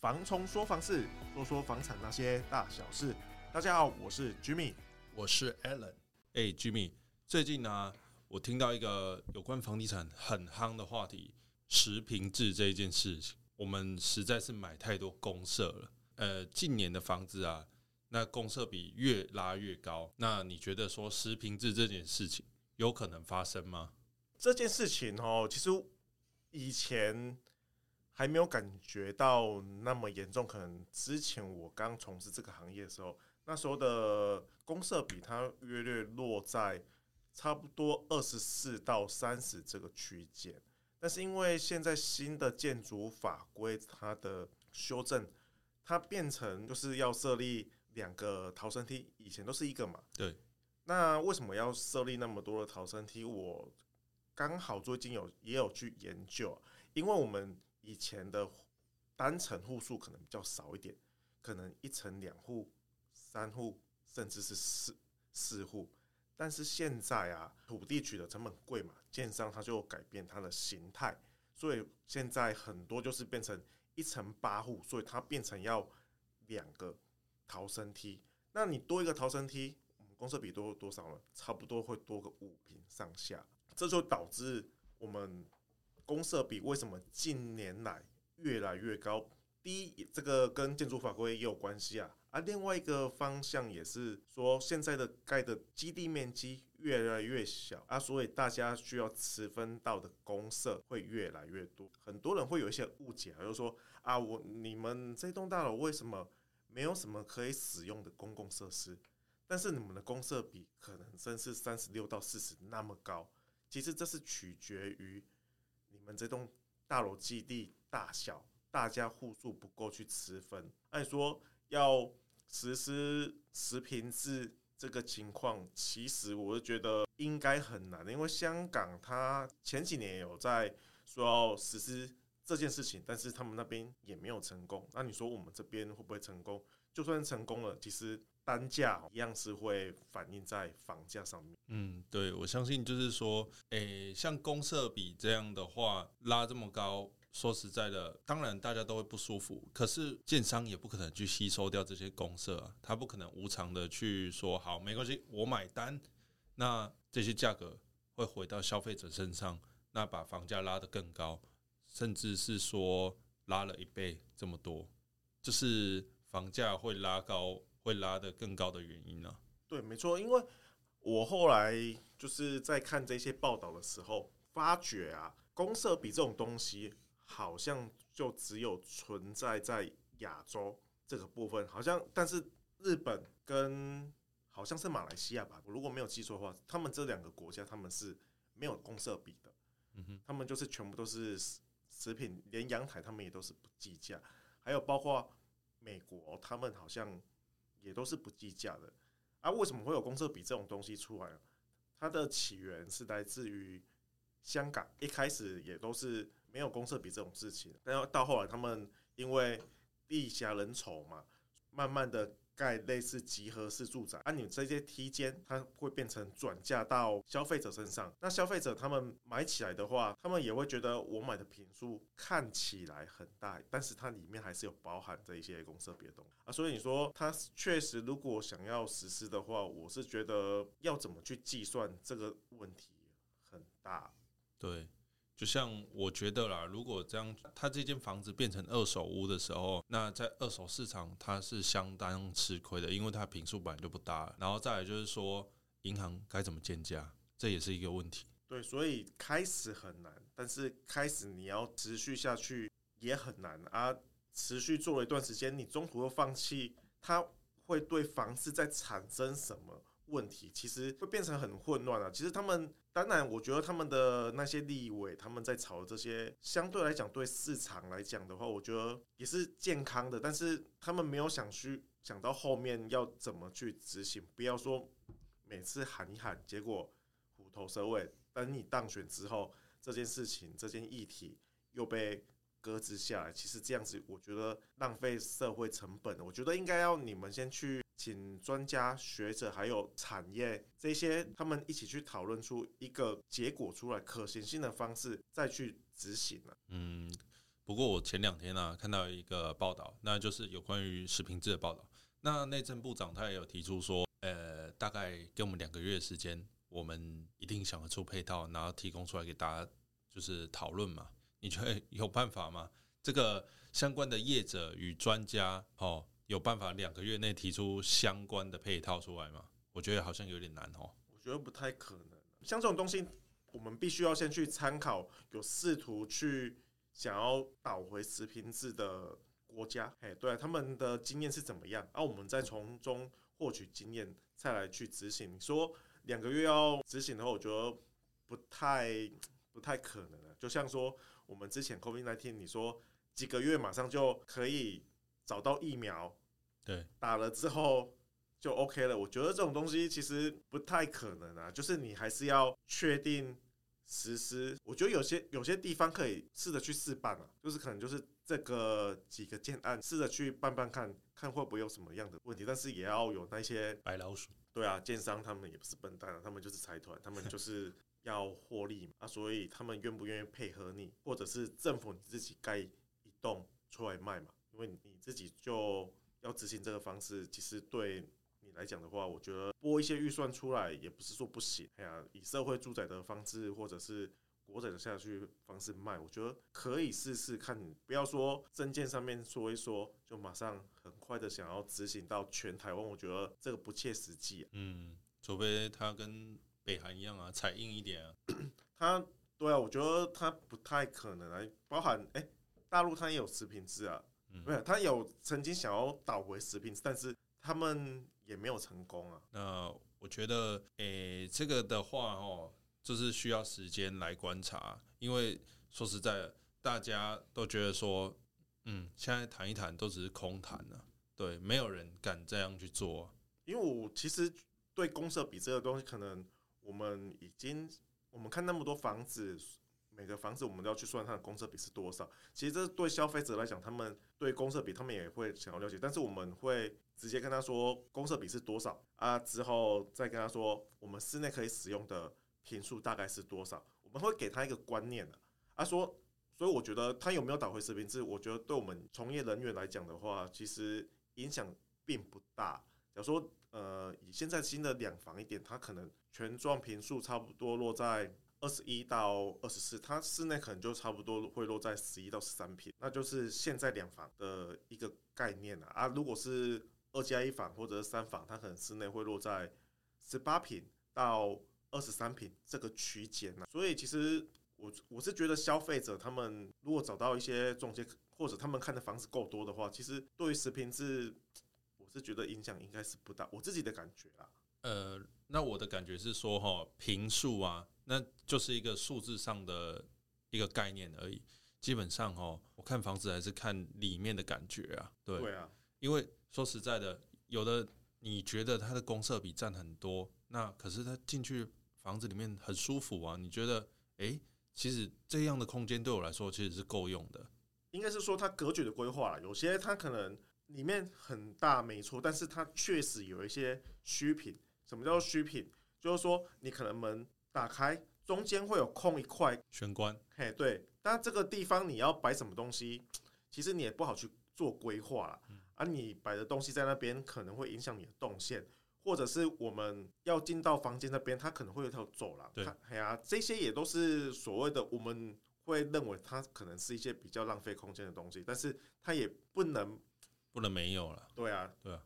房冲说房事，说说房产那些大小事。大家好，我是 Jimmy，我是 Alan。哎，Jimmy，最近呢、啊，我听到一个有关房地产很夯的话题——实平制这一件事情。我们实在是买太多公社了。呃，近年的房子啊，那公社比越拉越高。那你觉得说实平制这件事情有可能发生吗？这件事情哦，其实以前。还没有感觉到那么严重，可能之前我刚从事这个行业的时候，那时候的公社比它约略落在差不多二十四到三十这个区间，但是因为现在新的建筑法规它的修正，它变成就是要设立两个逃生梯，以前都是一个嘛。对。那为什么要设立那么多的逃生梯？我刚好最近有也有去研究，因为我们。以前的单层户数可能比较少一点，可能一层两户、三户，甚至是四四户。但是现在啊，土地取得成本贵嘛，建商他就改变它的形态，所以现在很多就是变成一层八户，所以它变成要两个逃生梯。那你多一个逃生梯，公设比多多少呢？差不多会多个五平上下，这就导致我们。公设比为什么近年来越来越高？第一，这个跟建筑法规也有关系啊。而另外一个方向也是说，现在的盖的基地面积越来越小啊，所以大家需要持分到的公设会越来越多。很多人会有一些误解啊，就是说啊，我你们这栋大楼为什么没有什么可以使用的公共设施？但是你们的公设比可能真是三十六到四十那么高？其实这是取决于。你们这栋大楼基地大小，大家户数不够去吃分。按说要实施持平制这个情况，其实我是觉得应该很难，因为香港它前几年有在说要实施这件事情，但是他们那边也没有成功。那你说我们这边会不会成功？就算成功了，其实。单价一样是会反映在房价上面。嗯，对，我相信就是说，诶、像公社比这样的话拉这么高，说实在的，当然大家都会不舒服。可是建商也不可能去吸收掉这些公社啊，他不可能无偿的去说好，没关系，我买单。那这些价格会回到消费者身上，那把房价拉得更高，甚至是说拉了一倍这么多，就是房价会拉高。会拉得更高的原因呢？对，没错，因为我后来就是在看这些报道的时候，发觉啊，公社比这种东西好像就只有存在在亚洲这个部分，好像，但是日本跟好像是马来西亚吧，我如果没有记错的话，他们这两个国家他们是没有公社比的，嗯哼，他们就是全部都是食品，连阳台他们也都是不计价，还有包括美国，他们好像。也都是不计价的啊？为什么会有公厕比这种东西出来？它的起源是来自于香港，一开始也都是没有公厕比这种事情，但到后来他们因为地狭人稠嘛，慢慢的。盖类似集合式住宅，啊，你这些梯间它会变成转嫁到消费者身上。那消费者他们买起来的话，他们也会觉得我买的坪数看起来很大，但是它里面还是有包含这一些公设别动啊。所以你说它确实如果想要实施的话，我是觉得要怎么去计算这个问题很大。对。就像我觉得啦，如果这样，他这间房子变成二手屋的时候，那在二手市场它是相当吃亏的，因为它坪数本来就不大。然后再来就是说，银行该怎么建价，这也是一个问题。对，所以开始很难，但是开始你要持续下去也很难啊。持续做了一段时间，你中途又放弃，它会对房子在产生什么？问题其实会变成很混乱啊！其实他们当然，我觉得他们的那些立委他们在炒这些，相对来讲对市场来讲的话，我觉得也是健康的。但是他们没有想去想到后面要怎么去执行，不要说每次喊一喊，结果虎头蛇尾。等你当选之后，这件事情这件议题又被搁置下来。其实这样子，我觉得浪费社会成本。我觉得应该要你们先去。请专家学者还有产业这些，他们一起去讨论出一个结果出来，可行性的方式再去执行了。嗯，不过我前两天呢、看到一个报道，那就是有关于食品制的报道。那内政部长他也有提出说，呃，大概给我们两个月的时间，我们一定想得出配套，然后提供出来给大家，就是讨论嘛。你觉得有办法吗？这个相关的业者与专家，哦，有办法两个月内提出相关的配套出来吗？我觉得好像有点难哦。我觉得不太可能。像这种东西，我们必须要先去参考，有试图去想要倒回持平制的国家，哎，对，他们的经验是怎么样？啊，我们再从中获取经验，再来去执行。说两个月要执行的话，我觉得不太不太可能了。就像说我们之前 COVID-19，你说几个月马上就可以找到疫苗，对，打了之后就 OK 了。我觉得这种东西其实不太可能啊，就是你还是要确定实施。我觉得有些有些地方可以试着去试办啊，就是可能就是。这个几个建案试着去办办看，看会不会有什么样的问题，但是也要有那些白老鼠。对啊，建商他们也不是笨蛋啊，他们就是财团，他们就是要获利嘛，啊，所以他们愿不愿意配合你，或者是政府你自己盖一栋出来卖嘛？因为你自己就要执行这个方式，其实对你来讲的话，我觉得拨一些预算出来也不是说不行。哎呀，以社会住宅的方式，或者是。国宅的下去方式卖，我觉得可以试试看。你不要说证件上面说一说，就马上很快的想要执行到全台湾，我觉得这个不切实际啊。嗯，除非他跟北韩一样啊，踩硬一点啊。他对啊，我觉得他不太可能啊。包含哎、欸，大陆他也有食品制啊，没有、嗯，他有曾经想要倒回实坪制，但是他们也没有成功啊。那我觉得，诶、欸，这个的话哦。就是需要时间来观察，因为说实在的，大家都觉得说，嗯，现在谈一谈都只是空谈了，对，没有人敢这样去做。因为我其实对公社比这个东西，可能我们已经我们看那么多房子，每个房子我们都要去算它的公设比是多少。其实这对消费者来讲，他们对公设比他们也会想要了解，但是我们会直接跟他说公设比是多少啊，之后再跟他说我们室内可以使用的。坪数大概是多少？我们会给他一个观念的。他说，所以我觉得他有没有导回实坪制，我觉得对我们从业人员来讲的话，其实影响并不大。假如说，呃，以现在新的两房一点，它可能全幢坪数差不多落在二十一到二十四，它室内可能就差不多会落在十一到十三平，那就是现在两房的一个概念啊。啊，如果是二加一房或者是三房，它可能室内会落在十八平到。二十三平这个区间呢，所以其实我我是觉得消费者他们如果找到一些中介，或者他们看的房子够多的话，其实对于十平制，我是觉得影响应该是不大。我自己的感觉啊，呃，那我的感觉是说哈，平数啊，那就是一个数字上的一个概念而已。基本上哦，我看房子还是看里面的感觉啊，对，对啊，因为说实在的，有的你觉得它的公设比占很多，那可是它进去。房子里面很舒服啊，你觉得？哎、欸，其实这样的空间对我来说其实是够用的。应该是说它格局的规划，有些它可能里面很大没错，但是它确实有一些虚品。什么叫做虚品？就是说你可能门打开，中间会有空一块玄关。嘿，对。但这个地方你要摆什么东西，其实你也不好去做规划了。啊、你摆的东西在那边可能会影响你的动线。或者是我们要进到房间那边，它可能会有一条走廊。对，哎呀，这些也都是所谓的我们会认为它可能是一些比较浪费空间的东西，但是它也不能不能没有了。对啊，对啊，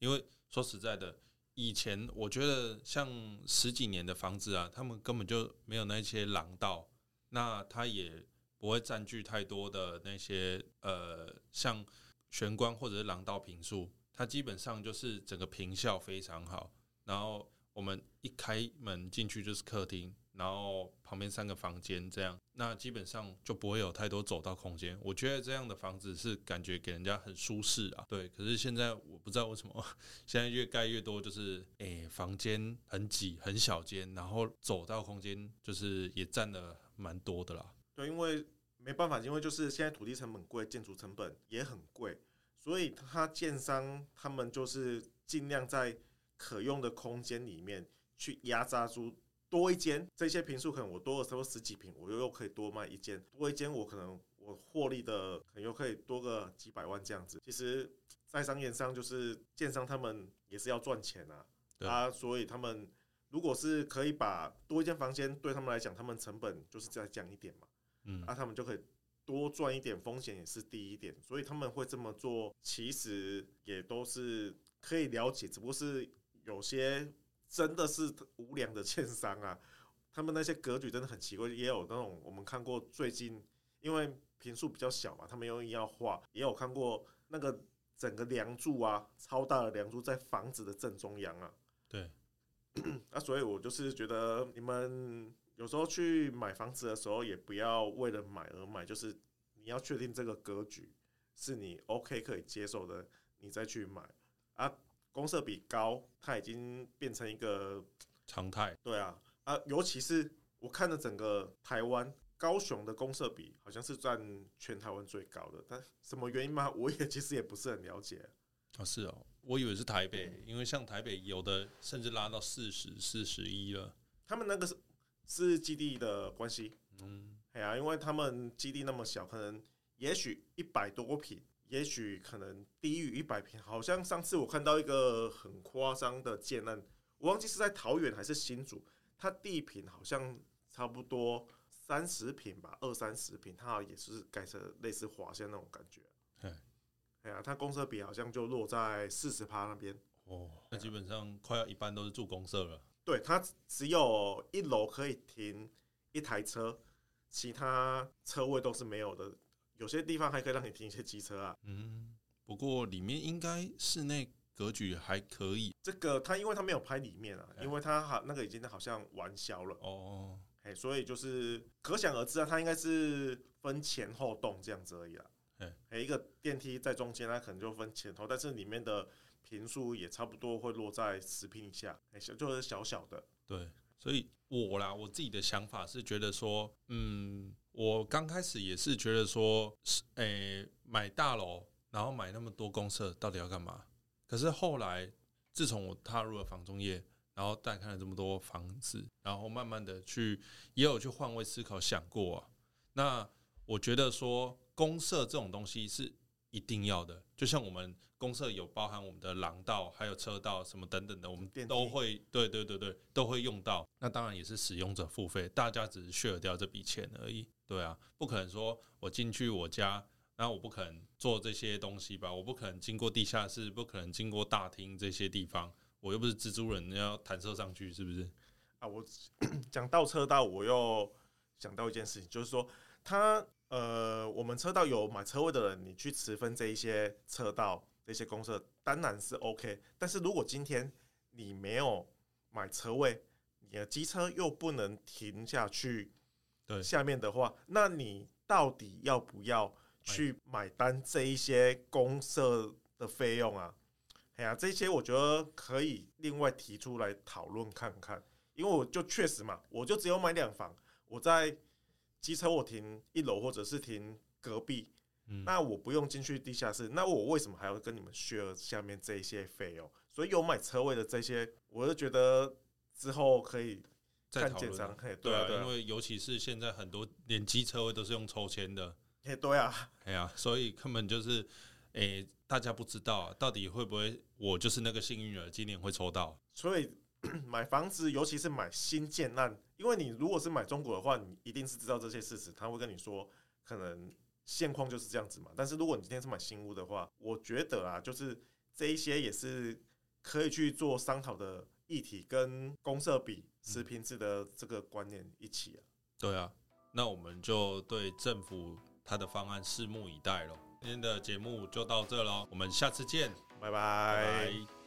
因为说实在的，以前我觉得像十几年的房子啊，他们根本就没有那些廊道，那它也不会占据太多的那些呃，像玄关或者是廊道平数。它基本上就是整个平效非常好，然后我们一开门进去就是客厅，然后旁边三个房间这样，那基本上就不会有太多走道空间。我觉得这样的房子是感觉给人家很舒适啊。对，可是现在我不知道为什么 现在越盖越多，就是诶、房间很挤很小间，然后走道空间就是也占了蛮多的啦。对，因为没办法，因为就是现在土地成本贵，建筑成本也很贵。所以，他建商他们就是尽量在可用的空间里面去压榨出多一间。这些平数可能我多了差不多十几平，我又又可以多卖一间，多一间我可能我获利的可能又可以多个几百万这样子。其实，在商言商就是建商他们也是要赚钱啊，啊，所以他们如果是可以把多一间房间，对他们来讲，他们成本就是再降一点嘛，嗯，啊，他们就可以多赚一点，风险也是低一点，所以他们会这么做，其实也都是可以了解，只不过是有些真的是无良的建商啊。他们那些格局真的很奇怪，也有那种我们看过最近，因为平数比较小嘛，他们又要画，也有看过那个整个梁柱啊，超大的梁柱在房子的正中央啊。对，那 所以我就是觉得你们有时候去买房子的时候，也不要为了买而买，就是你要确定这个格局是你 OK 可以接受的，你再去买啊。公设比高，它已经变成一个常态。对啊。啊，尤其是我看了整个台湾，高雄的公设比好像是占全台湾最高的，但什么原因吗？我也 其实也不是很了解。哦，是哦，我以为是台北，因为像台北有的甚至拉到四十四十一了。他们那个是是基地的关系，嗯，哎呀，因为他们基地那么小，可能也许一百多坪，也许可能低于一百平。好像上次我看到一个很夸张的建案，我忘记是在桃园还是新竹。它地坪好像差不多三十平吧，二三十平，它也是改成类似华厦那种感觉。哎呀，它公设比好像就落在四十趴那边。哦，那基本上快要一半都是住公设了。对，它只有一楼可以停一台车，其他车位都是没有的。有些地方还可以让你停一些机车啊。嗯，不过里面应该室内。格局还可以，这个他因为他没有拍里面啊，因为他好那个已经好像玩消了。哦，哎，所以就是可想而知啊，他应该是分前后动这样子而已啦，哎，一个电梯在中间，它可能就分前后，但是里面的平数也差不多会落在十平以下，哎，小就是小小的，对，所以我啦，我自己的想法是觉得说，嗯，我刚开始也是觉得说，是，哎，买大楼，然后买那么多公社，到底要干嘛？可是后来，自从我踏入了房中业，然后带看了这么多房子，然后慢慢的去也有去换位思考，想过啊。那我觉得说公社这种东西是一定要的，就像我们公社有包含我们的廊道，还有车道什么等等的，我们都会对对对对都会用到。那当然也是使用者付费，大家只是 share 掉这笔钱而已。对啊，不可能说我进去我家。那我不可能做这些东西吧？我不可能经过地下室，不可能经过大厅这些地方。我又不是蜘蛛人，要弹射上去，是不是？啊，我 讲到车道，我又想到一件事情，就是说，他呃，我们车道有买车位的人，你去持分这一些车道这些公设，当然是 OK。但是如果今天你没有买车位，你的机车又不能停下去，对，下面的话，那你到底要不要？去买单这一些公社的费用啊，哎呀，这些我觉得可以另外提出来讨论看看，因为我就确实嘛，我就只有买两房，我在机车我停一楼或者是停隔壁，那我不用进去地下室，那我为什么还要跟你们 share 下面这一些费用？所以有买车位的这些，我就觉得之后可以再建商，对啊，因为尤其是现在很多连机车位都是用抽签的。哎，对啊，哎呀，所以根本就是，哎、欸，大家不知道到底会不会，我就是那个幸运儿，今年会抽到。所以 买房子，尤其是买新建案，因为你如果是买中国的话，你一定是知道这些事实，他会跟你说，可能现况就是这样子嘛。但是如果你今天是买新屋的话，我觉得啊，就是这一些也是可以去做商讨的议题，跟公社比实坪制的这个观念一起啊。对啊，那我们就对政府。他的方案拭目以待喽。今天的节目就到这喽，我们下次见，拜拜。拜拜。